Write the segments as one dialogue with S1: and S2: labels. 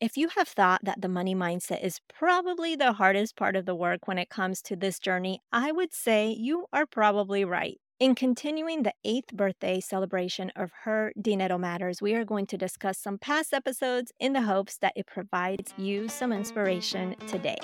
S1: If you have thought that the money mindset is probably the hardest part of the work when it comes to this journey, I would say you are probably right. In continuing the eighth birthday celebration of Her Dinero Matters, we are going to discuss some past episodes in the hopes that it provides you some inspiration today.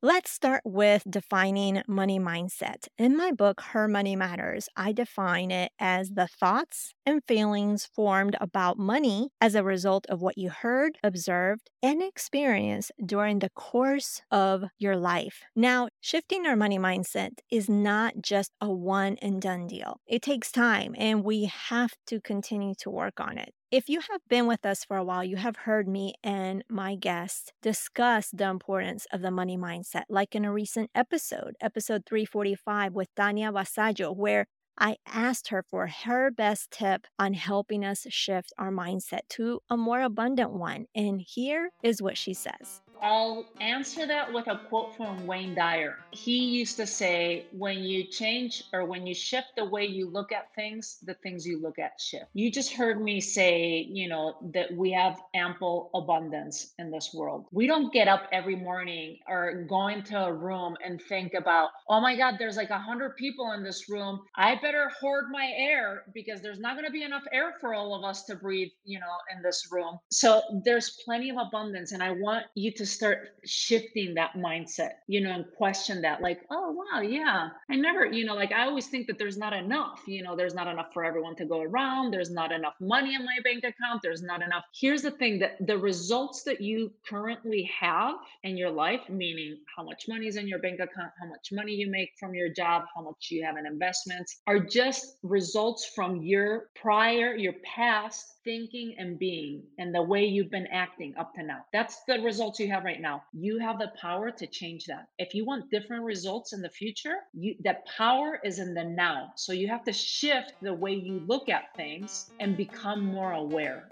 S1: Let's start with defining money mindset. In my book, Her Money Matters, I define it as the thoughts and feelings formed about money as a result of what you heard, observed, and experienced during the course of your life. Now, shifting our money mindset is not just a one and done deal. It takes time and we have to continue to work on it. If you have been with us for a while, you have heard me and my guests discuss the importance of the money mindset, like in a recent episode, episode 345 with Tanya Vasallo, where I asked her for her best tip on helping us shift our mindset to a more abundant one. And here is what she says.
S2: I'll answer that with a quote from Wayne Dyer. He used to say, when you change or when you shift the way you look at things, the things you look at shift. You just heard me say, you know, that we have ample abundance in this world. We don't get up every morning or go into a room and think about, oh my God, there's like a hundred people in this room. I better hoard my air because there's not going to be enough air for all of us to breathe, you know, in this room. So there's plenty of abundance. And I want you to start shifting that mindset, you know, and question that, like, oh, wow, yeah, I never, you know, like I always think that there's not enough, you know, there's not enough for everyone to go around. There's not enough money in my bank account. There's not enough. Here's the thing that the results that you currently have in your life, meaning how much money is in your bank account, how much money you make from your job, how much you have in investments, are just results from your prior, your past thinking and being and the way you've been acting up to now. That's the results you have right now. You have the power to change that. If you want different results in the future, you that power is in the now. So you have to shift the way you look at things and become more aware.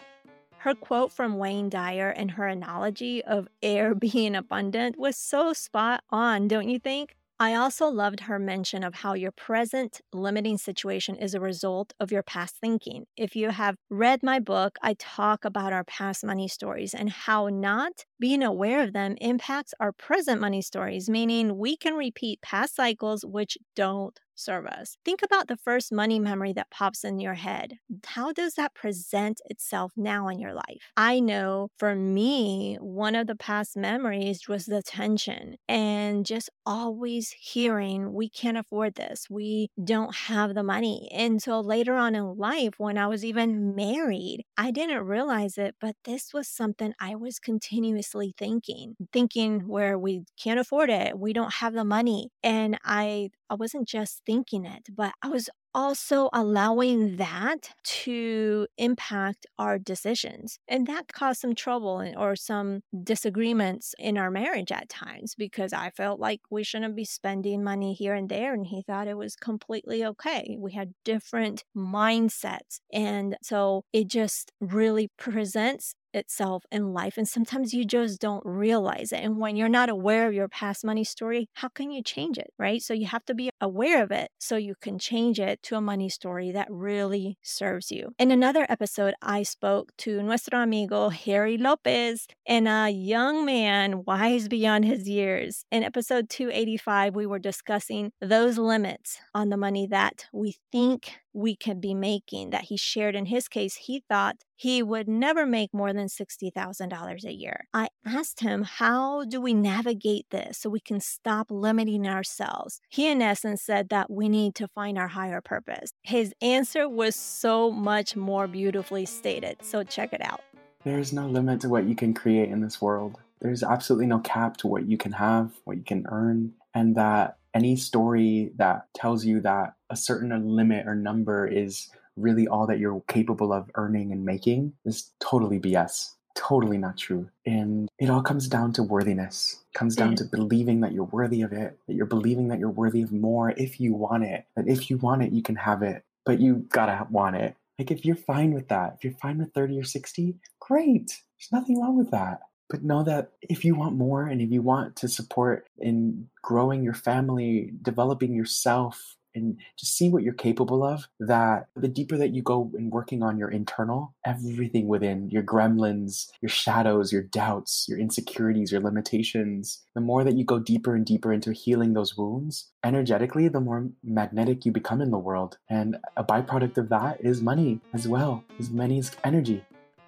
S1: Her quote from Wayne Dyer and her analogy of air being abundant was so spot on, don't you think? I also loved her mention of how your present limiting situation is a result of your past thinking. If you have read my book, I talk about our past money stories and how not being aware of them impacts our present money stories, meaning we can repeat past cycles which don't serve us. Think about the first money memory that pops in your head. How does that present itself now in your life? I know for me, one of the past memories was the tension and just always hearing, we can't afford this. We don't have the money. And so later on in life, when I was even married, I didn't realize it, but this was something I was continuously thinking, thinking where we can't afford it, we don't have the money. And I I wasn't just thinking it, but I was also allowing that to impact our decisions. And that caused some trouble or some disagreements in our marriage at times because I felt like we shouldn't be spending money here and there. And he thought it was completely okay. We had different mindsets. And so it just really presents itself in life. And sometimes you just don't realize it. And when you're not aware of your past money story, how can you change it? Right. So you have to be aware of it so you can change it to a money story that really serves you. In another episode, I spoke to nuestro amigo Harry Lopez and a young man wise beyond his years. In episode 285, we were discussing those limits on the money that we think we could be making that he shared in his case he thought he would never make more than $60,000 a year. I asked him, How do we navigate this so we can stop limiting ourselves? He, in essence, said that we need to find our higher purpose. His answer was so much more beautifully stated. So check it out.
S3: There is no limit to what you can create in this world. There's absolutely no cap to what you can have, what you can earn, and that any story that tells you that a certain limit or number is really all that you're capable of earning and making is totally BS. Totally not true. And it all comes down to worthiness. It comes down to believing that you're worthy of it, that you're believing that you're worthy of more if you want it. That if you want it, you can have it. But you gotta want it. Like if you're fine with that, if you're fine with 30 or 60, great. There's nothing wrong with that. But know that if you want more and if you want to support in growing your family, developing yourself, and just see what you're capable of, that the deeper that you go in working on your internal, everything within your gremlins, your shadows, your doubts, your insecurities, your limitations, the more that you go deeper and deeper into healing those wounds, energetically, the more magnetic you become in the world. And a byproduct of that is money as well, as money is energy.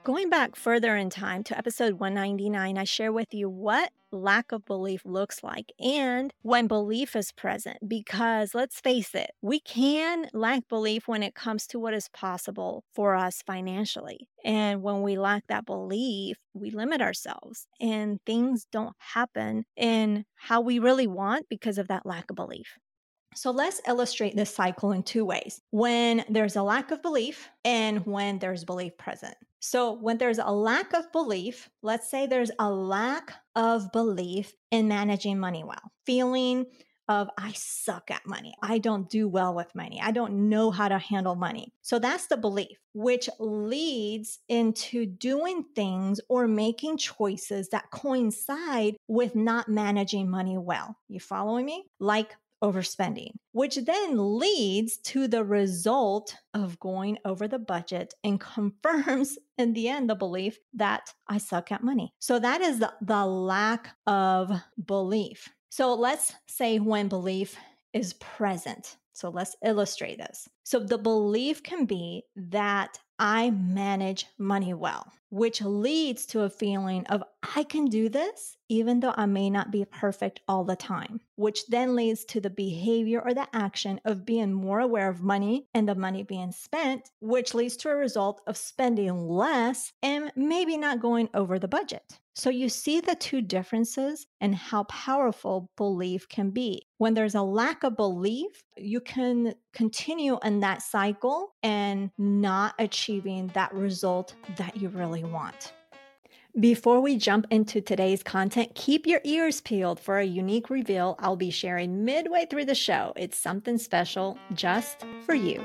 S1: Going back further in time to episode 199, I share with you what lack of belief looks like and when belief is present. Because let's face it, we can lack belief when it comes to what is possible for us financially. And when we lack that belief, we limit ourselves and things don't happen in how we really want because of that lack of belief. So let's illustrate this cycle in two ways when there's a lack of belief and when there's belief present. So, when there's a lack of belief, let's say there's a lack of belief in managing money well, feeling of I suck at money. I don't do well with money. I don't know how to handle money. So that's the belief, which leads into doing things or making choices that coincide with not managing money well. You following me? Like overspending, which then leads to the result of going over the budget and confirms in the end the belief that I suck at money. So that is the, lack of belief. So let's say when belief is present. So let's illustrate this. So the belief can be that I manage money well, which leads to a feeling of I can do this even though I may not be perfect all the time, which then leads to the behavior or the action of being more aware of money and the money being spent, which leads to a result of spending less and maybe not going over the budget. So you see the two differences and how powerful belief can be. When there's a lack of belief, you can continue in that cycle and not achieving that result that you really want. Before we jump into today's content, keep your ears peeled for a unique reveal I'll be sharing midway through the show. It's something special just for you.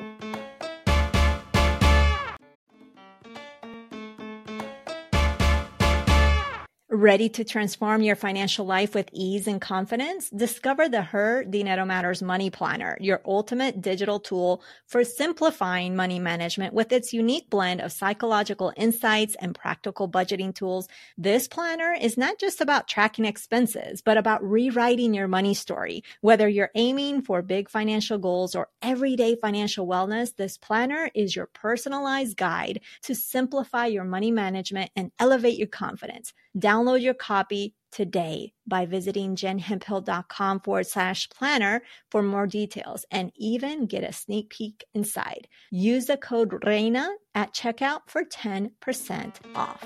S1: Ready to transform your financial life with ease and confidence? Discover the Her Dinero Matters Money Planner, your ultimate digital tool for simplifying money management with its unique blend of psychological insights and practical budgeting tools. This planner is not just about tracking expenses, but about rewriting your money story. Whether you're aiming for big financial goals or everyday financial wellness, this planner is your personalized guide to simplify your money management and elevate your confidence. Download your copy today by visiting jenhemphill.com forward slash planner for more details and even get a sneak peek inside. Use the code REINA at checkout for 10% off.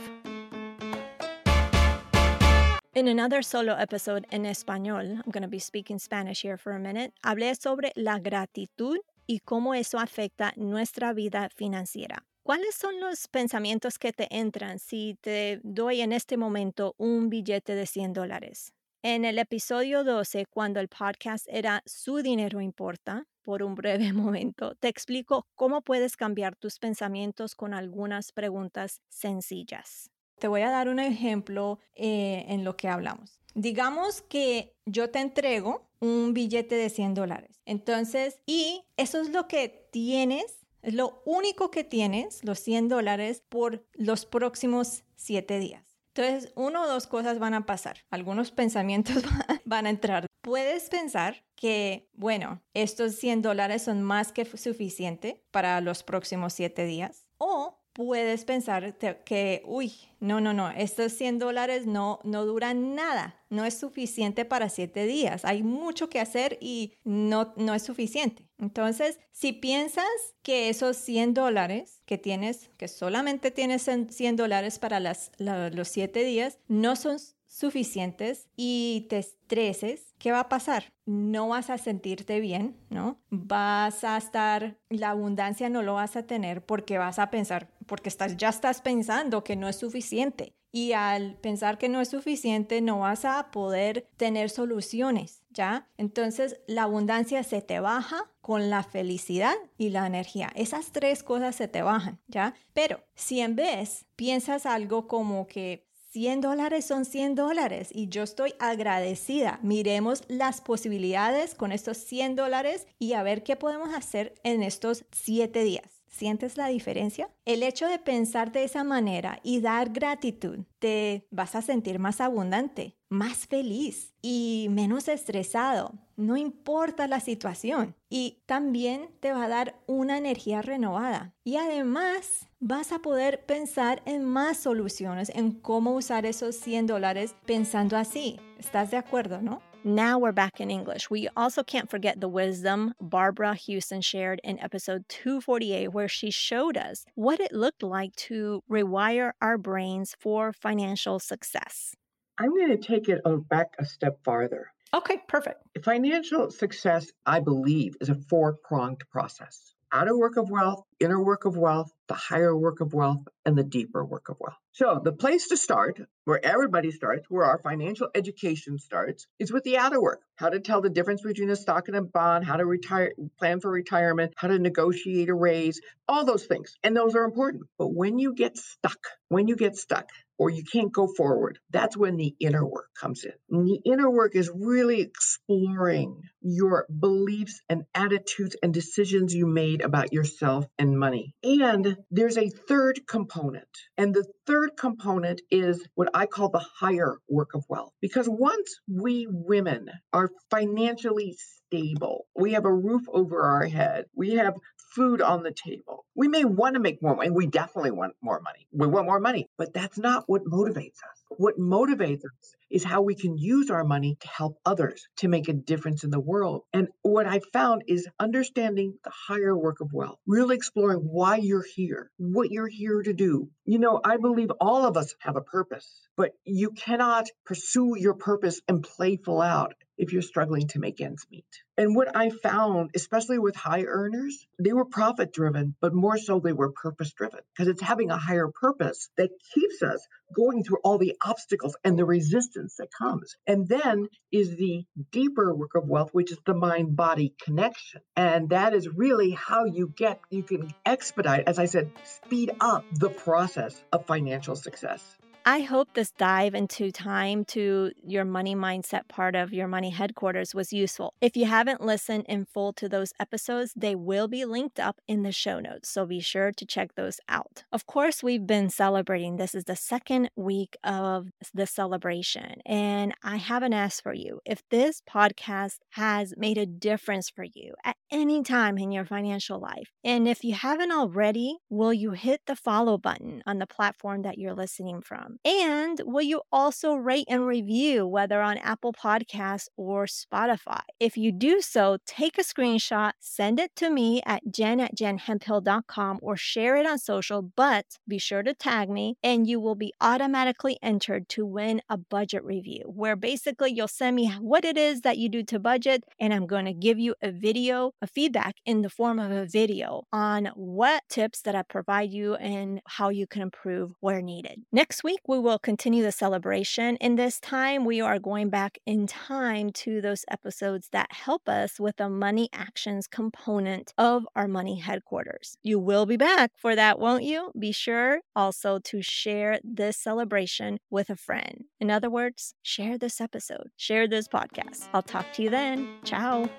S1: In another solo episode en español, I'm going to be speaking Spanish here for a minute, hablé sobre la gratitud y cómo eso afecta nuestra vida financiera. ¿Cuáles son los pensamientos que te entran si te doy en este momento un billete de 100 dólares? En el episodio 12, cuando el podcast era Su dinero importa, por un breve momento, te explico cómo puedes cambiar tus pensamientos con algunas preguntas sencillas. Te voy a dar un ejemplo eh, en lo que hablamos. Digamos que yo te entrego un billete de 100 dólares. Entonces, y eso es lo que tienes es lo único que tienes, los 100 dólares, por los próximos 7 días. Entonces, uno o dos cosas van a pasar. Algunos pensamientos van a entrar. Puedes pensar que, bueno, estos 100 dólares son más que suficiente para los próximos 7 días. O puedes pensar que, uy, no, no, no, estos 100 dólares no, no duran nada, no es suficiente para 7 días, hay mucho que hacer y no, no es suficiente. Entonces, si piensas que esos 100 dólares que tienes, que solamente tienes 100 dólares para los 7 días, no son suficientes y te estreses, ¿qué va a pasar? No vas a sentirte bien, ¿no? Vas a estar, la abundancia no lo vas a tener porque vas a pensar, porque estás, ya estás pensando que no es suficiente. Y al pensar que no es suficiente, no vas a poder tener soluciones, ¿ya? Entonces, la abundancia se te baja con la felicidad y la energía. Esas tres cosas se te bajan, ¿ya? Pero si en vez piensas algo como que 100 dólares son 100 dólares y yo estoy agradecida. Miremos las posibilidades con estos 100 dólares y a ver qué podemos hacer en estos 7 días. ¿Sientes la diferencia? El hecho de pensar de esa manera y dar gratitud, te vas a sentir más abundante, más feliz y menos estresado. No importa la situación. Y también te va a dar una energía renovada. Y además vas a poder pensar en más soluciones, en cómo usar esos 100 dólares pensando así. ¿Estás de acuerdo, no? Now we're back in English. We also can't forget the wisdom Barbara Huson shared in episode 248, where she showed us what it looked like to rewire our brains for financial success.
S4: I'm going to take it uh, back a step farther.
S1: Okay, perfect.
S4: Financial success, I believe, is a four pronged process outer work of wealth, inner work of wealth, the higher work of wealth, and the deeper work of wealth. So, the place to start, where everybody starts, where our financial education starts, is with the outer work. How to tell the difference between a stock and a bond, how to retire, plan for retirement, how to negotiate a raise, all those things. And those are important. But when you get stuck, when you get stuck, or you can't go forward. That's when the inner work comes in. And the inner work is really exploring your beliefs and attitudes and decisions you made about yourself and money. And there's a third component. And the third component is what I call the higher work of wealth. Because once we women are financially stable, we have a roof over our head, we have food on the table. We may want to make more money. We definitely want more money. We want more money, but that's not what motivates us. What motivates us is how we can use our money to help others to make a difference in the world. And what I found is understanding the higher work of wealth, really exploring why you're here, what you're here to do. You know, I believe all of us have a purpose, but you cannot pursue your purpose and playful out if you're struggling to make ends meet. And what I found, especially with high earners, they were profit driven, but more so they were purpose driven because it's having a higher purpose that keeps us going through all the obstacles and the resistance that comes. And then is the deeper work of wealth, which is the mind body connection. And that is really how you get, you can expedite, as I said, speed up the process of financial success.
S1: I hope this dive into time to your money mindset part of your money headquarters was useful. If you haven't listened in full to those episodes, they will be linked up in the show notes, so be sure to check those out. Of course, we've been celebrating. This is the second week of the celebration, and I have an ask for you. If this podcast has made a difference for you at any time in your financial life, and if you haven't already, will you hit the follow button on the platform that you're listening from? And will you also rate and review, whether on Apple Podcasts or Spotify? If you do so, take a screenshot, send it to me at jen at jenhemphill.com or share it on social, but be sure to tag me and you will be automatically entered to win a budget review where basically you'll send me what it is that you do to budget and I'm going to give you a video, a feedback in the form of a video on what tips that I provide you and how you can improve where needed. Next week, we will continue the celebration. And this time, we are going back in time to those episodes that help us with the money actions component of our money headquarters. You will be back for that, won't you? Be sure also to share this celebration with a friend. In other words, share this episode, share this podcast. I'll talk to you then. Ciao.